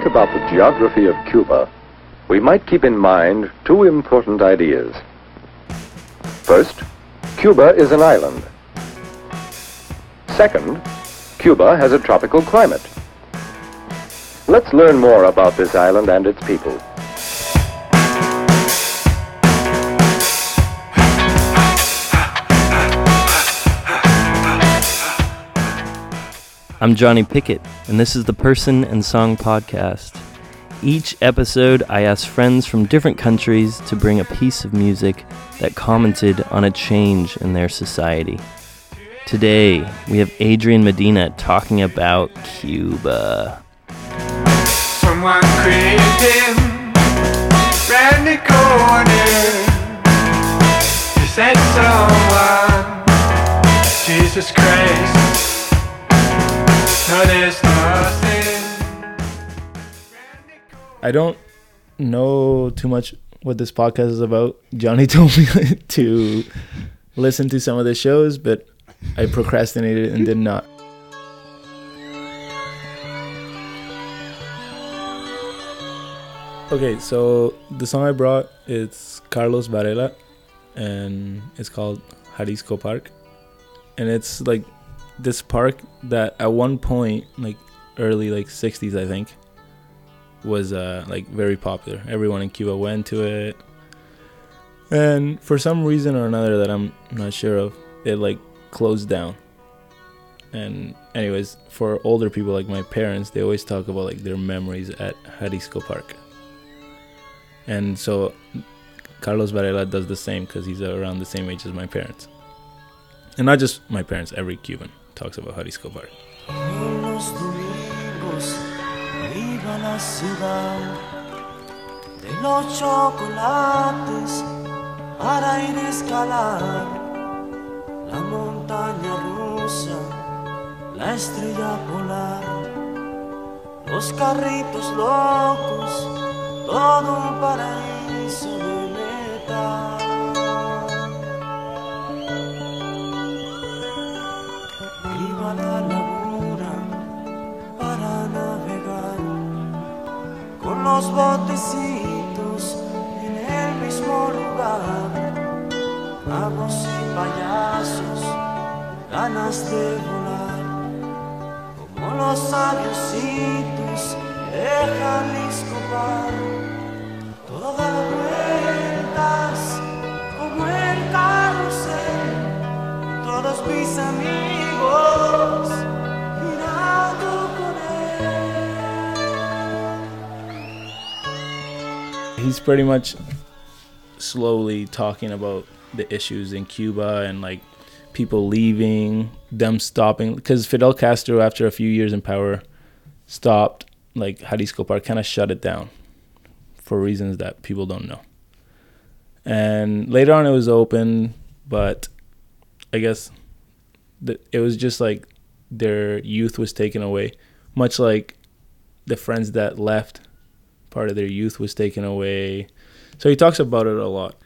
think about the geography of Cuba, we might keep in mind two important ideas. First, Cuba is an island. Second, Cuba has a tropical climate. Let's learn more about this island and its people. I'm Johnny Pickett, and this is the Person and Song Podcast. Each episode, I ask friends from different countries to bring a piece of music that commented on a change in their society. Today, we have Adrian Medina talking about Cuba. Someone Corner. He said someone, Jesus Christ. I don't know too much what this podcast is about. Johnny told me to listen to some of the shows, but I procrastinated and did not. Okay, so the song I brought it's Carlos Varela and it's called Jalisco Park. And it's like this park that at one point, like early like 60s I think, was uh like very popular. Everyone in Cuba went to it. And for some reason or another that I'm not sure of, it like closed down. And anyways, for older people like my parents, they always talk about like their memories at Jalisco Park. And so Carlos Varela does the same because he's around the same age as my parents. And not just my parents, every Cuban talks about Jalisco Park. Los domingos iba a la ciudad. De los chocolates para ir a escalar. La montaña rusa, la estrella polar, los carritos locos, todo un paraíso los botecitos en el mismo lugar. Magos y payasos, ganas de volar, como los avioncitos de Jalisco Park. Todo da vueltas como el carrusel todos mis amigos he's pretty much slowly talking about the issues in Cuba and like people leaving, them stopping because Fidel Castro after a few years in power stopped like Jalisco Park kind of shut it down for reasons that people don't know. And later on it was open, but I guess it was just like their youth was taken away, much like the friends that left part of their youth was taken away. So he talks about it a lot.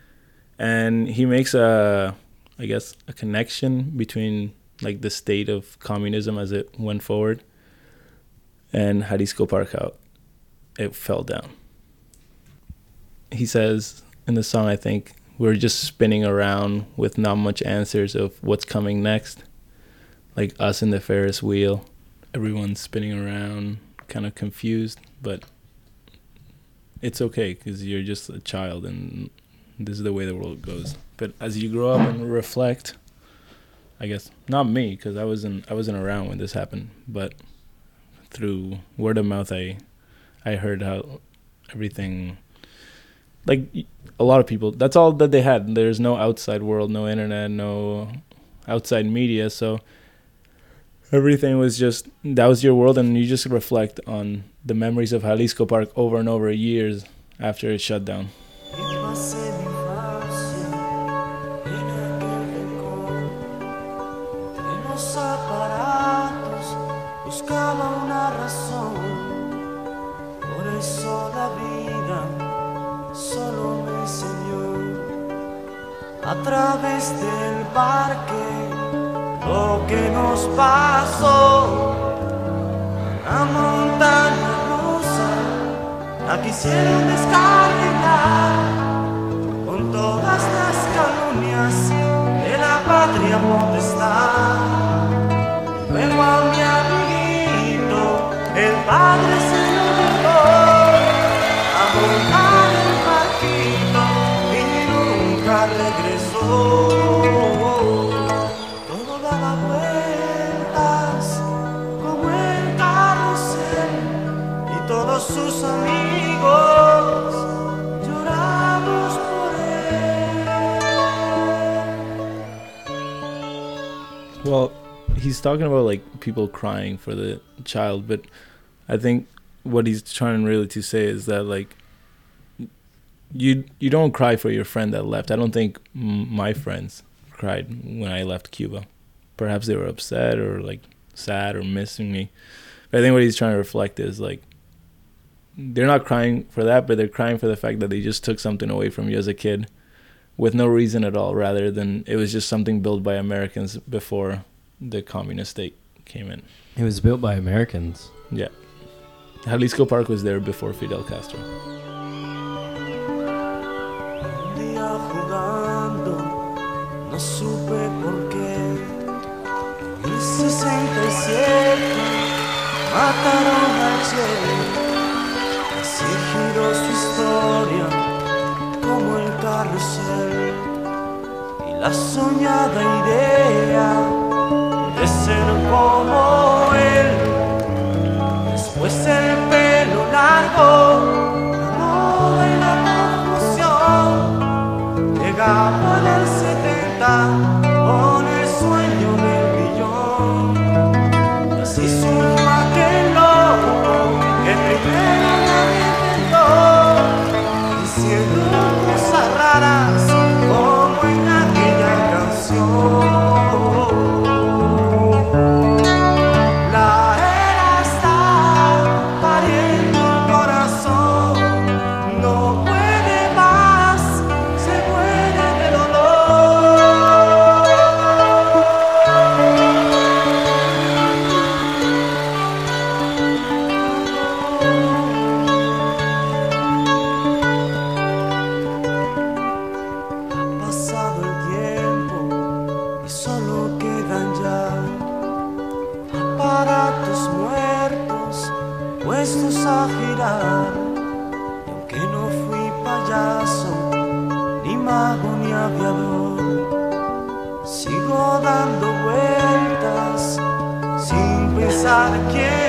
And he makes a I guess a connection between like the state of communism as it went forward and Jalisco Park out. It fell down. He says in the song I think we're just spinning around with not much answers of what's coming next. Like us in the Ferris wheel. Everyone's spinning around, kind of confused, but it's okay because you're just a child and this is the way the world goes. But as you grow up and reflect, I guess not me because I wasn't I wasn't around when this happened, but through word of mouth, I I heard how everything like a lot of people. That's all that they had. There's no outside world, no internet, no outside media, so everything was just that was your world, and you just reflect on the memories of Jalisco Park over and over years after it shut down. Lo que nos pasó. La montaña la quisieron descarrilar con todas las calumnias de la patria potestad. Luego a mi amiguito, el padre he's talking about like people crying for the child, but I think what he's trying really to say is that like you you don't cry for your friend that left. I don't think my friends cried when I left Cuba. Perhaps they were upset or like sad or missing me. But I think what he's trying to reflect is like they're not crying for that, but they're crying for the fact that they just took something away from you as a kid with no reason at all, rather than it was just something built by Americans before the communist state came in. It was built by Americans. Yeah. Jalisco Park was there before Fidel Castro. Un día jugando, no supe por qué. En el 67 mataron a Che. Así giró su historia como el carrusel. Y la soñada idea de ser como él. Después el pelo largo, sin pensar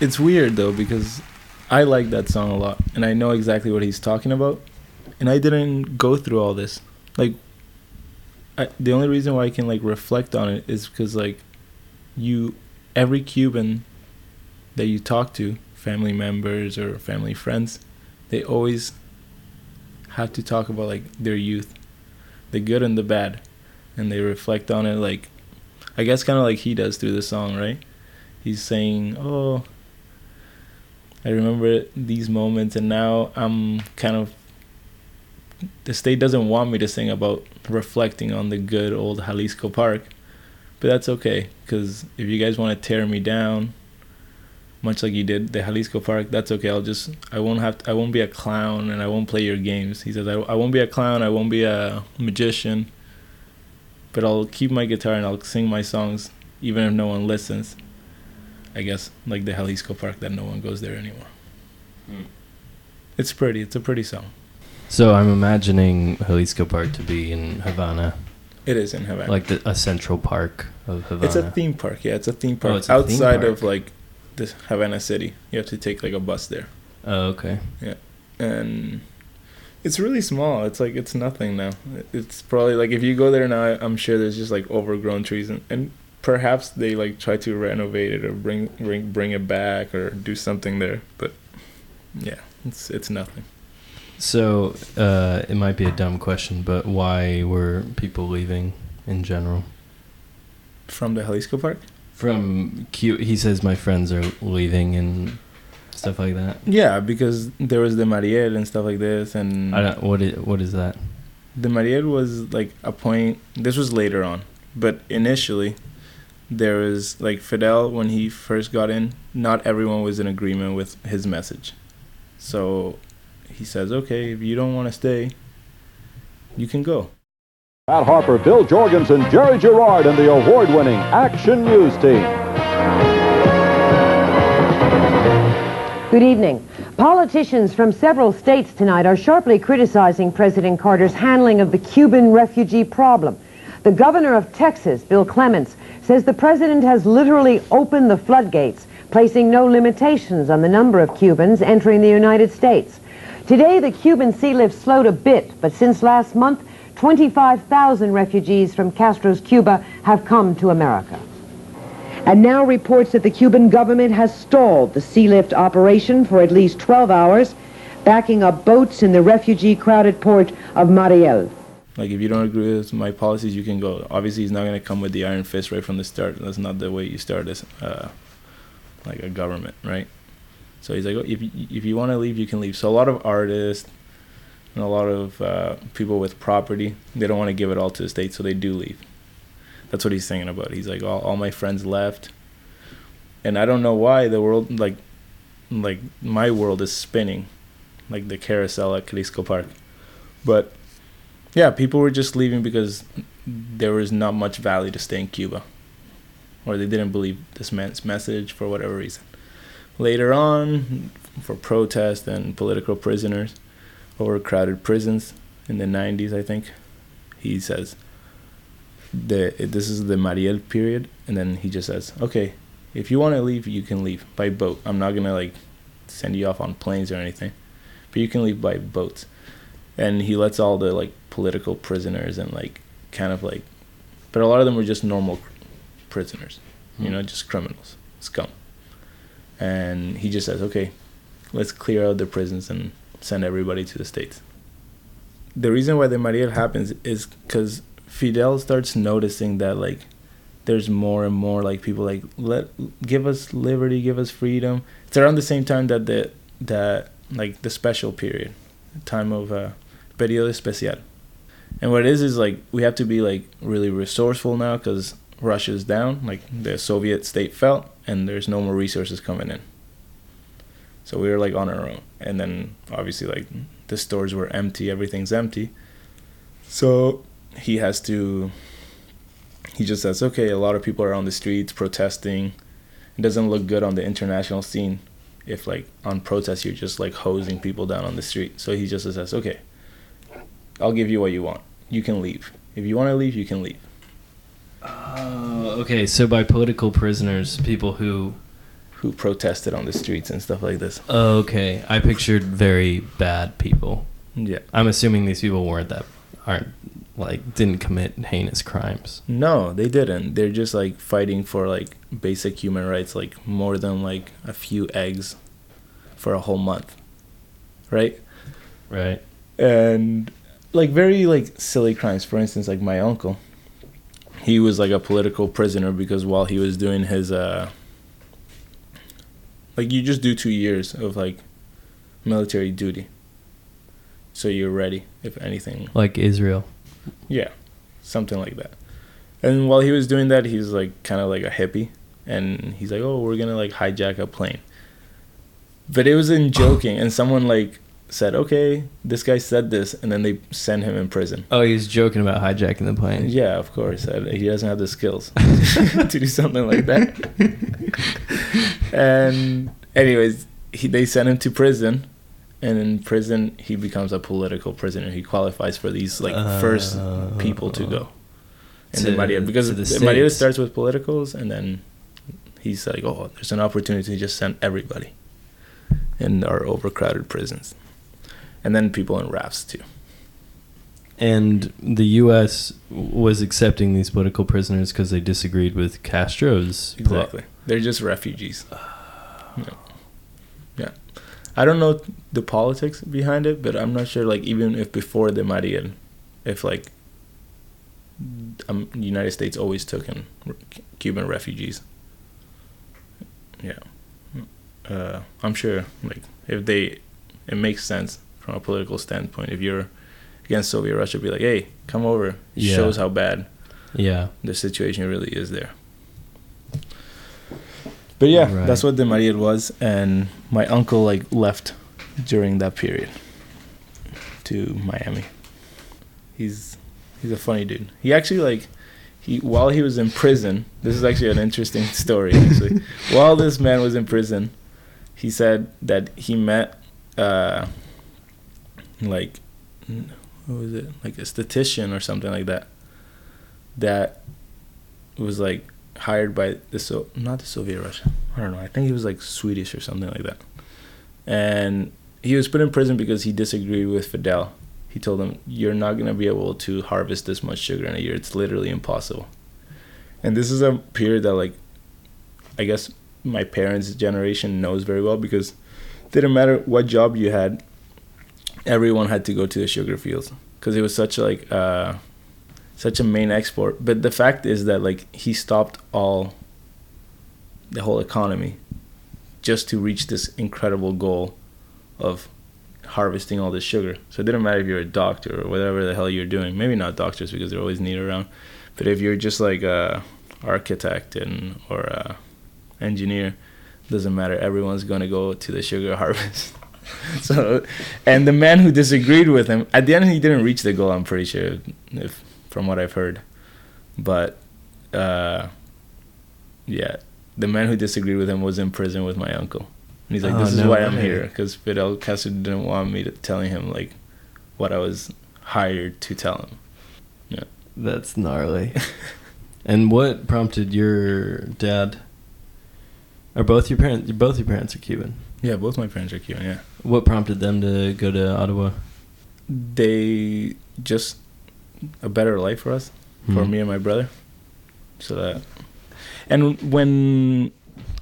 it's weird though because I like that song a lot and I know exactly what he's talking about and I didn't go through all this. Like I, the only reason why I can like reflect on it is because like you every Cuban that you talk to, family members or family friends, they always have to talk about like their youth, the good and the bad, and they reflect on it like I guess kind of like he does through the song, right? He's saying, "Oh, I remember these moments, and now I'm kind of." The state doesn't want me to sing about reflecting on the good old Jalisco Park, but that's okay because if you guys want to tear me down, much like you did the Jalisco Park, that's okay. I'll just I won't have to, I won't be a clown and I won't play your games. He says I, I won't be a clown, I won't be a magician, but I'll keep my guitar and I'll sing my songs even if no one listens. I guess like the Jalisco Park that no one goes there anymore. Hmm. It's pretty. It's a pretty song. So I'm imagining Jalisco Park to be in Havana. It is in Havana. Like the, a central park of Havana. it's a theme park. Yeah, it's a theme oh, park Oh, it's a theme outside park. of like this Havana city. You have to take like a bus there, oh, okay. Yeah. And it's really small. It's like it's nothing now. It's probably like if you go there now, I'm sure there's just like overgrown trees and, and perhaps they like try to renovate it or bring bring bring it back or do something there. But yeah, it's it's nothing. So uh, it might be a dumb question, but why were people leaving in general? From the Jalisco Park. From Q, he says my friends are leaving and stuff like that. Yeah, because there was the Mariel and stuff like this, and I don't. What is what is that? the Mariel was like a point. This was later on, but initially, there was like Fidel when he first got in. Not everyone was in agreement with his message, so he says, "Okay, if you don't want to stay, you can go." Pat Harper, Bill Jorgensen, Jerry Gerard, and the award-winning Action News Team. Good evening. Politicians from several states tonight are sharply criticizing President Carter's handling of the Cuban refugee problem. The governor of Texas, Bill Clements, says the president has literally opened the floodgates, placing no limitations on the number of Cubans entering the United States. Today, the Cuban sea lift slowed a bit, but since last month, 25,000 refugees from Castro's Cuba have come to America. And now reports that the Cuban government has stalled the sea lift operation for at least 12 hours, backing up boats in the refugee-crowded port of Mariel. Like if you don't agree with my policies, you can go. Obviously, he's not going to come with the iron fist right from the start. That's not the way you start as uh, like a government, right? So he's like, oh, if you, if you want to leave, you can leave. So a lot of artists and a lot of uh, people with property, they don't want to give it all to the state, so they do leave. That's what he's saying about. He's like, all, all my friends left, and I don't know why the world like, like my world is spinning, like the carousel at Jalisco Park, but yeah, people were just leaving because there was not much value to stay in Cuba, or they didn't believe this man's message for whatever reason. Later on, for protest and political prisoners, overcrowded prisons in the 90s, I think, he says, the this is the Mariel period, and then he just says, okay, if you want to leave, you can leave by boat. I'm not gonna like send you off on planes or anything, but you can leave by boats. And he lets all the like political prisoners and like kind of like, but a lot of them were just normal prisoners, you Hmm. know, just criminals, scum. And he just says, okay, let's clear out the prisons and send everybody to the states. The reason why the Mariel happens is because Fidel starts noticing that like there's more and more like people like let give us liberty, give us freedom. It's around the same time that the that like the special period, time of uh, periodo especial. And what it is is like we have to be like really resourceful now because Russia's down, like the Soviet state fell, and there's no more resources coming in. So we were like on our own, and then obviously like the stores were empty, everything's empty. So he has to. He just says, okay, a lot of people are on the streets protesting. It doesn't look good on the international scene if like on protest you're just like hosing people down on the street. So he just says, okay, I'll give you what you want. You can leave. If you want to leave, you can leave. Oh, okay. So by political prisoners, people who. Who protested on the streets and stuff like this. Oh, okay, I pictured very bad people. Yeah. I'm assuming these people weren't that aren't like didn't commit heinous crimes. No, they didn't. They're just like fighting for like basic human rights, like more than like a few eggs for a whole month. Right? Right. and like very like silly crimes for instance like my uncle he was like a political prisoner because while he was doing his uh like you just do 2 years of like military duty so you're ready if anything Like Israel. Yeah something like that. And while he was doing that he's like kind of like a hippie. And he's like oh we're gonna like hijack a plane. But it was in joking and someone like said okay this guy said this and then they sent him in prison. Oh, he was joking about hijacking the plane. yeah of course. Uh, he doesn't have the skills to do something like that. And anyways he, they sent him to prison and in prison he becomes a political prisoner he qualifies for these like first uh, people to go And To- then Mariel, because the Mariel starts with politicals, and then he's like, "Oh, there's an opportunity to just send everybody in our overcrowded prisons, and then people in rafts too." And the U.S. was accepting these political prisoners because they disagreed with Castro's. Exactly. They're just refugees. Ah. Yeah. yeah. I don't know the politics behind it, but I'm not sure. Like even if before the Mariel, if like um, the United States always took in r- Cuban refugees. Yeah. Uh, I'm sure. Like if they, it makes sense from a political standpoint. If you're against Soviet Russia, be like, hey, come over. Yeah. Shows how bad Yeah. the situation really is there. But yeah, Right. that's what the Mariel was, and my uncle like left during that period to Miami. He's he's a funny dude. He actually like he while he was in prison. This is actually an interesting story. Actually, while this man was in prison, he said that he met uh like what was it like a statistician or something like that that was like hired by the so not the Soviet Russia. I don't know. I think he was like Swedish or something like that. And he was put in prison because he disagreed with Fidel. He told him, "You're not gonna be able to harvest this much sugar in a year. It's literally impossible." And this is a period that, like, I guess my parents' generation knows very well because it didn't matter what job you had, everyone had to go to the sugar fields because it was such like uh, such a main export. But the fact is that like he stopped all the whole economy just to reach this incredible goal of harvesting all this sugar. So it didn't matter if you're a doctor or whatever the hell you're doing. Maybe not doctors because they're always needed around. But if you're just like a architect and or a engineer, doesn't matter. Everyone's gonna go to the sugar harvest. so, and the man who disagreed with him at the end, he didn't reach the goal. I'm pretty sure, if from what I've heard. But, uh, yeah, the man who disagreed with him was in prison with my uncle. And he's like, Oh, "This is no why I'm here," because Fidel Castro didn't want me to telling him like what I was hired to tell him. Yeah, that's gnarly. and what prompted your dad? Are both your parents? Both your parents are Cuban. Yeah, both my parents are Cuban. Yeah, What prompted them to go to Ottawa? they just a better life for us, for Hmm. me and my brother. So that, and when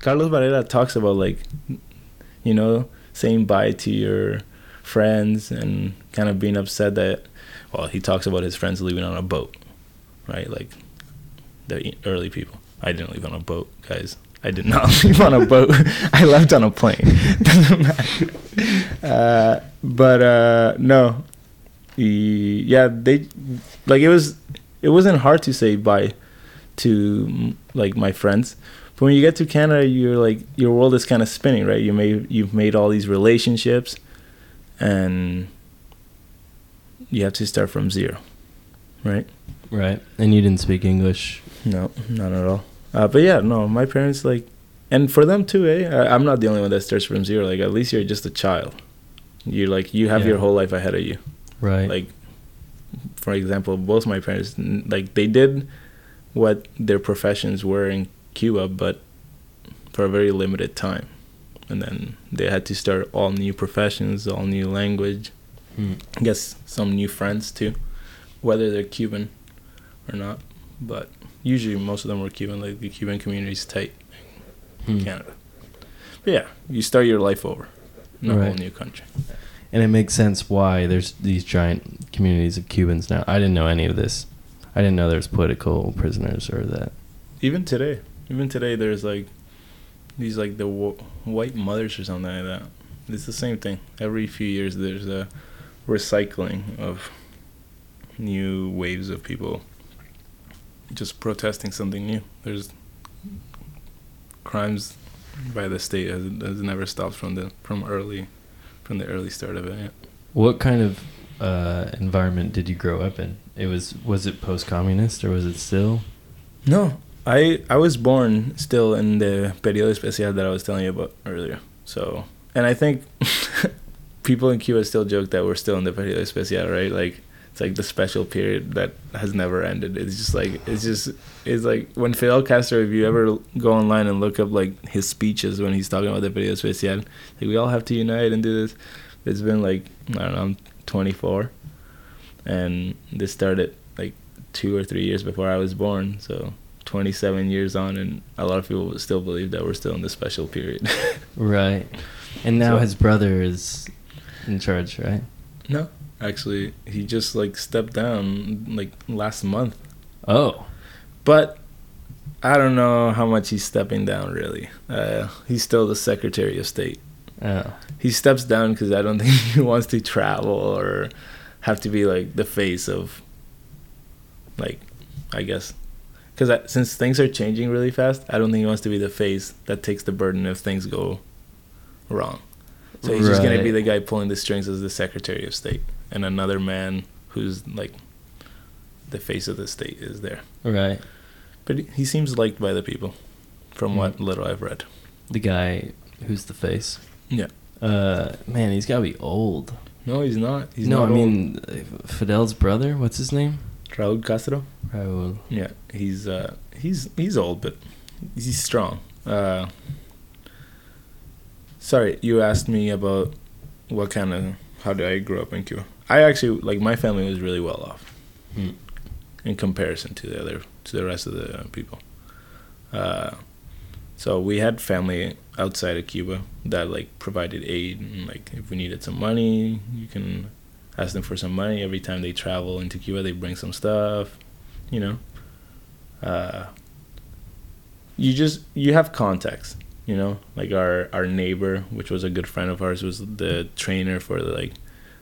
Carlos Varela talks about like, you know, saying bye to your friends and kind of being upset that, well, he talks about his friends leaving on a boat, right? Like the early people. I didn't leave on a boat, guys. I did not leave on a boat. I left on a plane. Doesn't matter. Uh, but uh, no, yeah, they like it was. It wasn't hard to say bye to like my friends. But when you get to Canada, you're like your world is kind of spinning, right? You made you've made all these relationships, and you have to start from zero, right? Right. And you didn't speak English. No, not at all. Uh, but yeah, no, my parents like, and for them too, eh? I, I'm not the only one that starts from zero. Like at least you're just a child. You're like you have Yeah. your whole life ahead of you. Right. Like, for example, both my parents like they did what their professions were in Cuba, but for a very limited time, and then they had to start all new professions, all new language. Hmm. I guess some new friends too, whether they're Cuban or not. But usually most of them were Cuban. Like the Cuban community is tight in Hmm. Canada. But yeah, you start your life over in a whole new country. And it makes sense why there's these giant communities of Cubans now. I didn't know any of this. I didn't know there's political prisoners or that. Even today, even today, there's like these like the w- white mothers or something like that. It's the same thing. Every few years, there's a recycling of new waves of people just protesting something new. There's crimes by the state has, has never stopped from the from early from the early start of it. Yeah. What kind of uh, environment did you grow up in? It was was it post communist or was it still? No, I I was born still in the periodo especial that I was telling you about earlier. So, and I think people in Cuba still joke that we're still in the periodo especial, right? Like It's like the special period that has never ended. It's just like it's just it's like when Fidel Castro. If you ever go online and look up like his speeches when he's talking about the periodo especial, like we all have to unite and do this. It's been like I don't know, I'm 24, and this started like two or three years before I was born. So 27 years on, and a lot of people still believe that we're still in the special period. Right. And now So- his brother is in charge, right? no, actually, he just like stepped down like last month. Oh. But I don't know how much he's stepping down. Really, uh, he's still the Secretary of State. Oh. He steps down because I don't think he wants to travel or have to be like the face of, like, I guess, because since things are changing really fast, I don't think he wants to be the face that takes the burden if things go wrong. So he's just gonna be the guy pulling the strings as the Secretary of State, and another man who's like the face of the state is there. Right. But he- seems liked by the people, from what little I've read. The guy who's the face. Yeah. Uh, man, he's gotta be old. No, he's not. He's no, not I mean Fidel's brother. What's his name? Raúl Castro. Raul. Yeah, he's uh, he's he's old, but he's strong. Uh, sorry, you asked me about what kind of how did I grow up in Cuba. I actually like my family was really well off Hmm. in comparison to the other to the rest of the people. Uh, so we had family outside of Cuba that like provided aid and like if we needed some money, you can ask them for some money every time they travel into Cuba. They bring some stuff, you know. Uh, you just you have contacts you know. Like our our neighbor, which was a good friend of ours, was the trainer for the like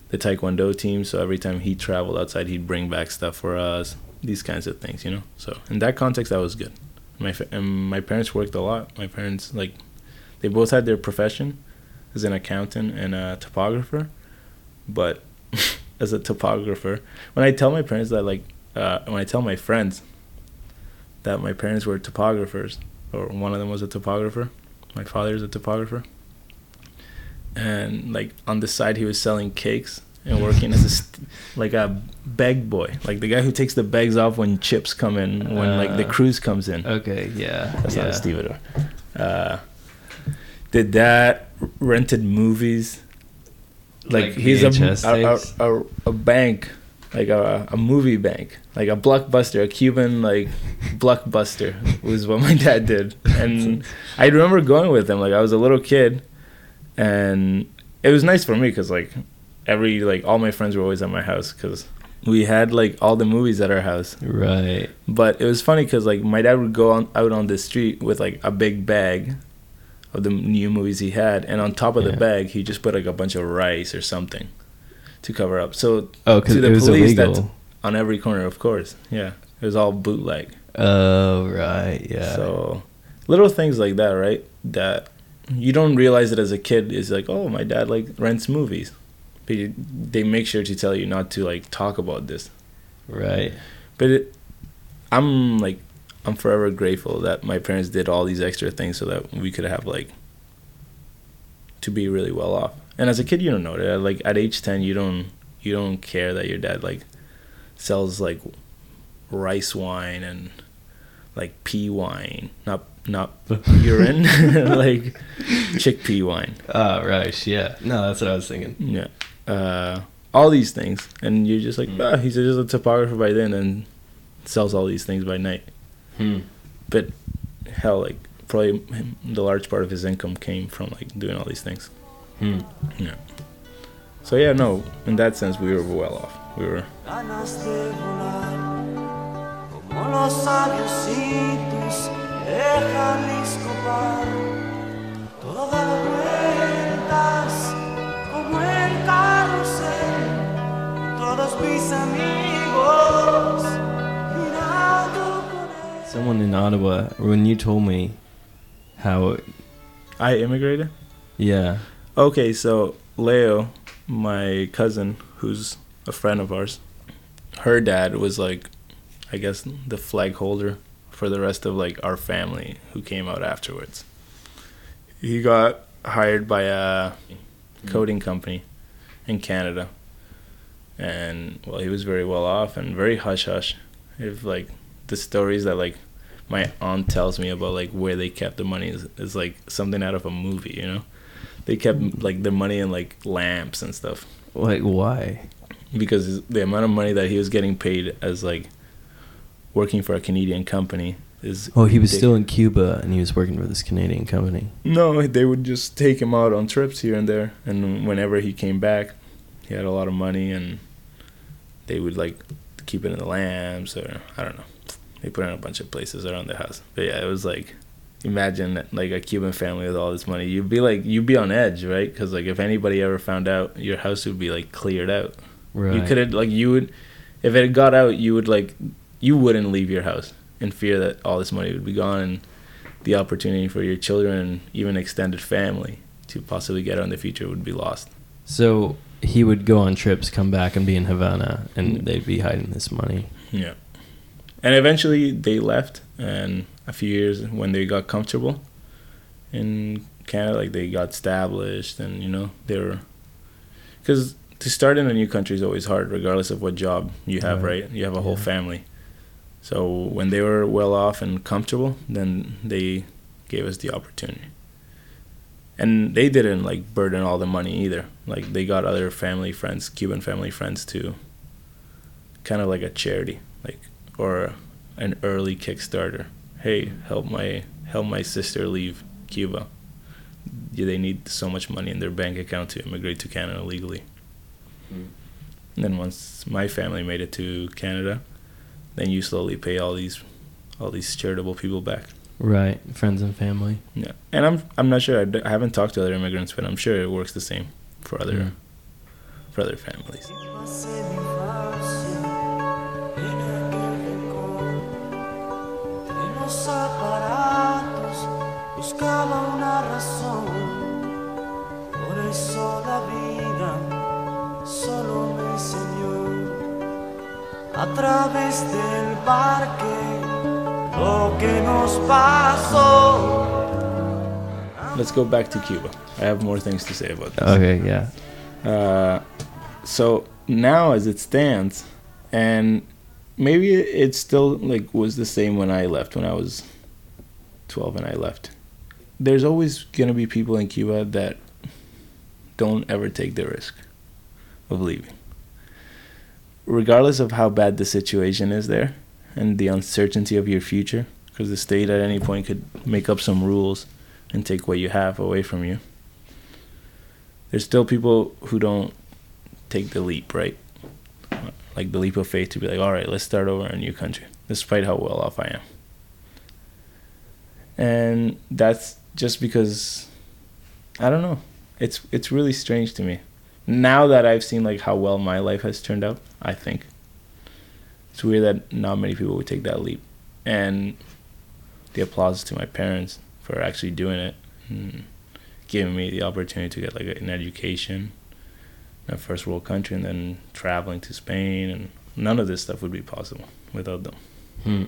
the taekwondo team. So every time he traveled outside, he'd bring back stuff for us. These kinds of things, you know. So in that context, that was good. My and my parents worked a lot. My parents like they both had their profession as an accountant and a topographer, but as a topographer, when I tell my parents that like uh, when I tell my friends that my parents were topographers or one of them was a topographer, my father's a topographer, and like on the side he was selling cakes and working as a st- like a bag boy, like the guy who takes the bags off when chips come in when like the Uh, cruise comes in. Okay. Yeah. That's yeah. not a stevedore. Uh, did that rented movies? Like, Like he's a, a, a, a a bank, like a a movie bank, like a blockbuster, a Cuban like blockbuster was what my dad did, and I remember going with him. Like I was a little kid, and it was nice for me because like every like all my friends were always at my house because we had like all the movies at our house. Right. But it was funny because like my dad would go on, out on the street with like a big bag of the new movies he had, and on top of Yeah. the bag he just put like a bunch of rice or something to cover up. So Oh, To the police, that's- illegal. on every corner, of course, yeah, it was all bootleg. Oh right. Yeah. So little things like that, right? That you don't realize it as a kid is like, oh, my dad like rents movies, but you, they make sure to tell you not to like talk about this. right. But it, I'm like, I'm forever grateful that my parents did all these extra things so that we could have like, to be really well off. And as a kid, you don't know that. Like at age ten, you don't you don't care that your dad like sells like rice wine and like pea wine, not not urine, like chickpea wine. Oh right. Yeah. No, that's what I was thinking. Yeah. Uh, all these things. And you're just like, ah, he's just a topographer by then and sells all these things by night. Hmm. But hell, like, probably the large part of his income came from, like, doing all these things. Hmm. Yeah. So, yeah, no, in that sense, we were well off. We were, ganas de volar como los avioncitos de Jalisco Park. Todo da vueltas como el carrusel. Todos mis amigos mirando con él. Someone in Ottawa, when you told me how, I immigrated. yeah, Okay, so Leo, my cousin, who's a friend of ours, her dad was like, I guess, the flag holder for the rest of like our family who came out afterwards. He got hired by a mm-hmm. coding company in Canada, and well, he was very well off and very hush hush. If like the stories that like my aunt tells me about like where they kept the money is, is like something out of a movie, you know. They kept like their money in like lamps and stuff Like why? because the amount of money that he was getting paid as like working for a Canadian company is Oh, he was big. still in Cuba and he was working for this Canadian company. No, they would just take him out on trips here and there, and whenever he came back, he had a lot of money, and they would like keep it in the lamps, or I don't know. They put it in a bunch of places around the house. But yeah, it was like, imagine that, like a Cuban family with all this money. You'd be like, you'd be on edge, right? Because like if anybody ever found out, your house would be like cleared out. Right. You could have like you would, if it got out, you would like, you wouldn't leave your house in fear that all this money would be gone and the opportunity for your children and even extended family to possibly get out in the future would be lost. So he would go on trips, come back, and be in Havana, and Mm. they'd be hiding this money. Yeah. And eventually they left, and a few years when they got comfortable in Canada, like they got established, and you know they were, because to start in a new country is always hard, regardless of what job you have. Right. Right, you have a whole family. So when they were well off and comfortable, then they gave us the opportunity. And they didn't like burden all the money either. Like they got other family friends, Cuban family friends too. Kind of like a charity, like or an early Kickstarter. Hey, help my help my sister leave Cuba. They need so much money in their bank account to immigrate to Canada legally. Hmm. And then once my family made it to Canada, then you slowly pay all these all these charitable people back. Right. Friends and family. Yeah, and I'm I'm not sure. I, d- I haven't talked to other immigrants, but I'm sure it works the same for other Mm. for other families. A través del parque lo que nos pasó. Let's go back to Cuba. I have more things to say about this. Okay. Yeah. Uh, so now, as it stands, and maybe it still like was the same when I left when I was twelve and I left. There's always gonna be people in Cuba that don't ever take the risk of leaving, regardless of how bad the situation is there and the uncertainty of your future, because the state at any point could make up some rules and take what you have away from you there's still people who don't take the leap, right? Like the leap of faith to be like, all right, let's start over in a new country, despite how well off I am. And that's just because I don't know. It's it's really strange to me. Now that I've seen like how well my life has turned out, I think it's weird that not many people would take that leap. And the applause to my parents for actually doing it. And giving me the opportunity to get like an education in a first world country and then traveling to Spain and none of this stuff would be possible without them. Hmm.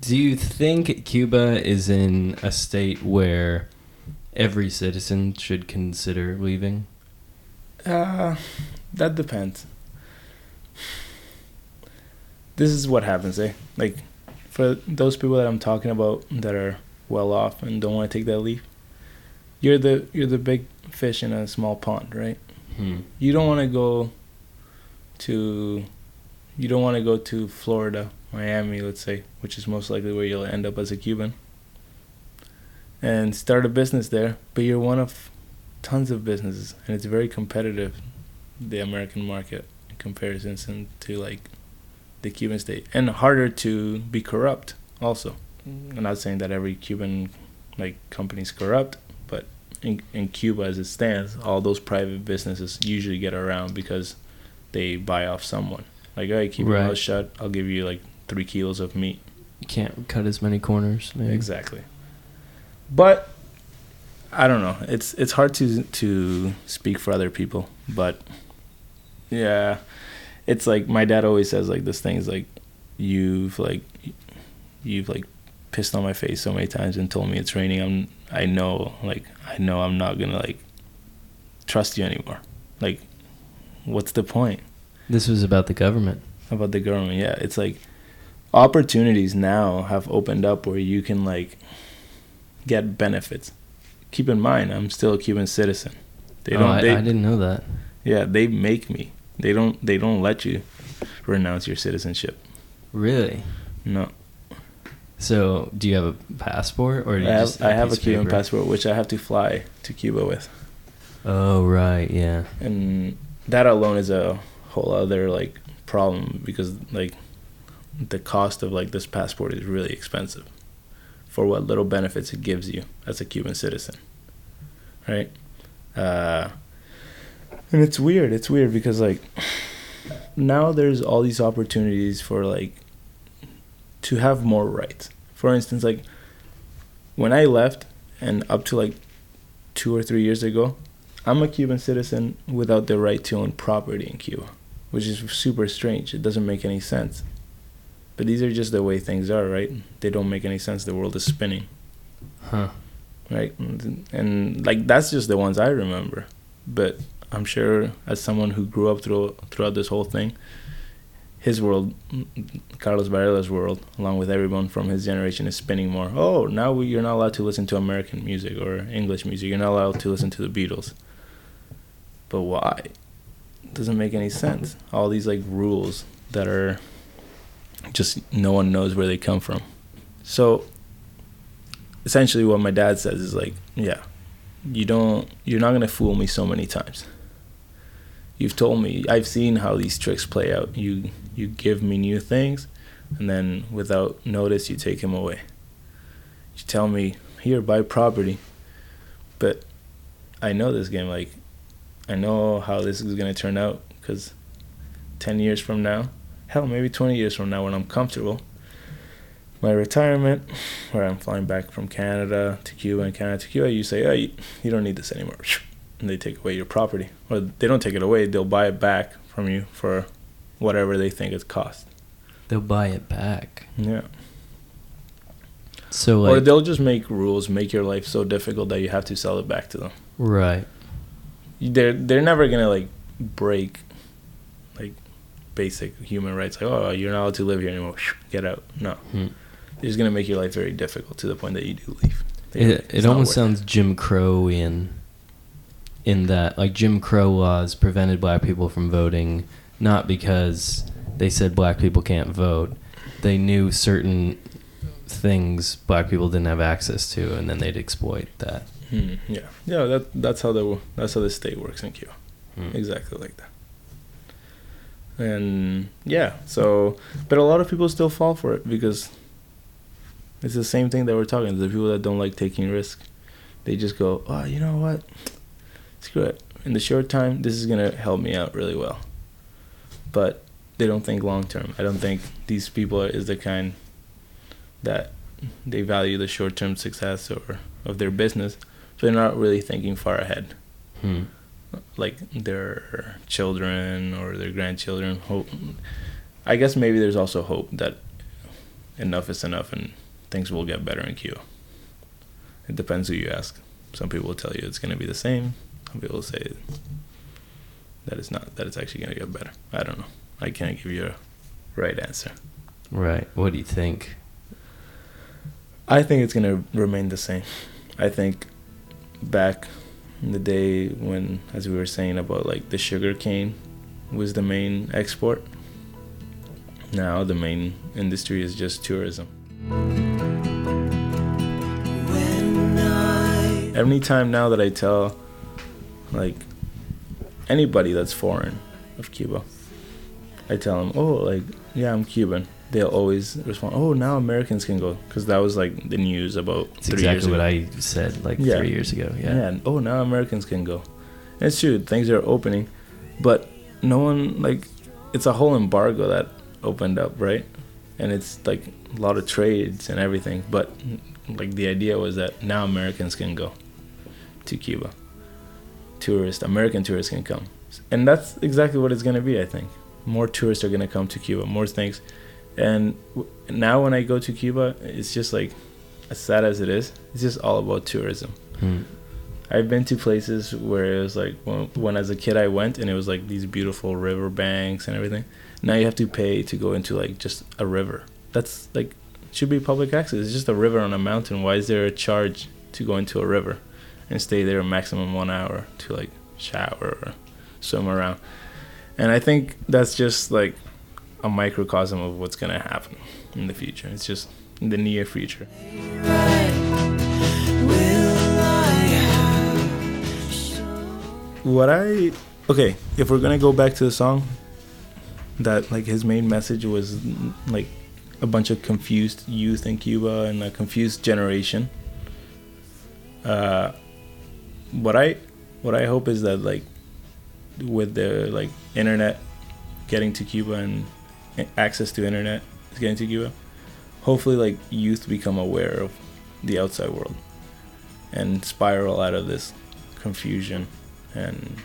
Do you think Cuba is in a state where every citizen should consider leaving? Uh, that depends. This is what happens, eh? Like, for those people that I'm talking about that are well off and don't want to take that leap, you're the you're the big fish in a small pond, right? Hmm. you don't want to go to you don't want to go to Florida, Miami, let's say, which is most likely where you'll end up as a Cuban, and start a business there. But you're one of tons of businesses, and it's very competitive, the American market in comparison to like the Cuban state, and harder to be corrupt. Also, mm-hmm. I'm not saying that every Cuban like company's corrupt, but in, in Cuba as it stands, all those private businesses usually get around because they buy off someone. Like, hey, keep your mouth shut. I'll give you like three kilos of meat. You can't cut as many corners. Maybe. Exactly. But I don't know. It's it's hard to to speak for other people, but yeah, it's like my dad always says like this thing is like you've like you've like pissed on my face so many times and told me it's raining. I'm I know like I know I'm not gonna like trust you anymore. Like, what's the point? This was about the government. about the government. Yeah, it's like opportunities now have opened up where you can like get benefits. Keep in mind, I'm still a Cuban citizen. They oh, don't. I, they, I didn't know that. yeah, they make me. They don't. They don't let you renounce your citizenship. Really? No, So, do you have a passport or do I have. just I have a Cuban paper? passport, which I have to fly to Cuba with, Oh, right. Yeah. and that alone is a whole other like problem because like the cost of like this passport is really expensive for what little benefits it gives you as a Cuban citizen, right? Uh, and it's weird. It's weird because like now there's all these opportunities for like to have more rights. For instance, like when I left and up to like two or three years ago, I'm a Cuban citizen without the right to own property in Cuba, which is super strange. It doesn't make any sense. But these are just the way things are, right? They don't make any sense. The world is spinning, Huh. right? And, and like that's just the ones I remember. But I'm sure as someone who grew up through throughout this whole thing, his world, Carlos Varela's world, along with everyone from his generation, is spinning more. Oh, now we, you're not allowed to listen to American music or English music. You're not allowed to listen to the Beatles. But why? doesn't make any sense. All these like rules that are just no one knows where they come from. So essentially what my dad says is like, yeah, you don't you're not going to fool me so many times. You've told me I've seen how these tricks play out. You you give me new things and then without notice you take him away. You tell me, "Here, buy property." But I know this game like I know how this is going to turn out cuz 10 years from now, hell, maybe 20 years from now when I'm comfortable, my retirement, where I'm flying back from Canada to Cuba and Canada to Cuba, you say, oh, you, you don't need this anymore. And they take away your property. Or they don't take it away, they'll buy it back from you for whatever they think it cost. They'll buy it back. Yeah. So or they'll just make rules, make your life so difficult that you have to sell it back to them. right. They're they're never gonna like break like basic human rights. Like, oh, you're not allowed to live here anymore. Get out. No. Hmm. They're just gonna make your life very difficult to the point that you do leave. It, it almost sounds Jim Crowian in that like Jim Crow laws prevented black people from voting not because they said black people can't vote. They knew certain things black people didn't have access to and then they'd exploit that. Hmm, yeah, yeah. That that's how the that's how the state works in Cuba. Hmm. Exactly like that. And yeah, so but a lot of people still fall for it because it's the same thing that we're talking. The people that don't like taking risk they just go, oh, you know what? Screw it. In the short time, this is gonna help me out really well. But they don't think long term. I don't think these people are, is the kind that they value the short term success or of their business, so they're not really thinking far ahead Hmm. Like their children or their grandchildren hope i guess maybe there's also hope that enough is enough and things will get better in q it depends who you ask some people will tell you it's going to be the same some people will say that it's not that it's actually going to get better i don't know i can't give you a right answer Right. What do you think? I think it's gonna remain the same. I think back the day when, as we were saying about like the sugar cane was the main export. Now the main industry is just tourism. When I Anytime now that I tell like anybody that's foreign of Cuba, I tell them, oh, like yeah, I'm Cuban. They'll always respond, oh, now Americans can go, because that was like the news about It's three years exactly ago. what I said like Yeah. three years ago. Yeah. Yeah. and, oh, now Americans can go. And it's true, things are opening, but no one like it's a whole embargo that opened up, right? And it's like a lot of trades and everything, but like the idea was that now Americans can go to Cuba. Tourists, American tourists can come. And that's exactly what it's going to be, I think. More tourists are going to come to Cuba, more things. And w- now when I go to Cuba, it's just like as sad as it is, it's just all about tourism. Hmm. I've been to places where it was like when, when as a kid I went and it was like these beautiful river banks and everything. Now you have to pay to go into like just a river. That's like should be public access. It's just a river on a mountain. Why is there a charge to go into a river and stay there a maximum one hour to like shower or swim around? And I think that's just like a microcosm of what's gonna happen in the future. It's just the near future. What I okay, if we're gonna go back to the song, that like his main message was like a bunch of confused youth in Cuba and a confused generation. Uh, what I what I hope is that like with the like internet getting to Cuba and access to internet is getting to Cuba, hopefully like youth become aware of the outside world and spiral out of this confusion and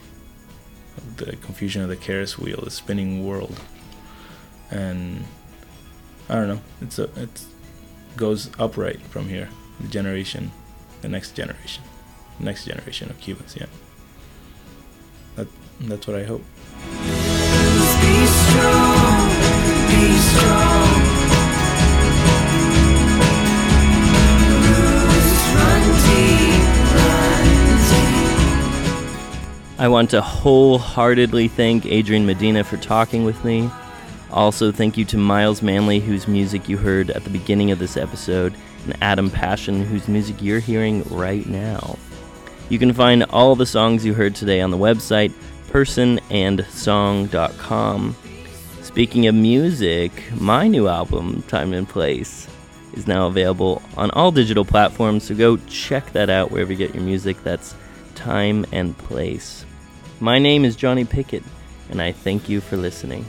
the confusion of the Ferris wheel, the spinning world, and I don't know. It's a it goes upright from here. The generation, the next generation, next generation of Cubans. Yeah, that that's what I hope. I want to wholeheartedly thank Adrian Medina for talking with me. Also, thank you to Miles Manley, whose music you heard at the beginning of this episode, and Adam Passion, whose music you're hearing right now. You can find all the songs you heard today on the website, personandsong.com. Speaking of music, my new album, Time and Place, is now available on all digital platforms, so go check that out wherever you get your music. That's Time and Place. My name is Johnny Pickett, and I thank you for listening.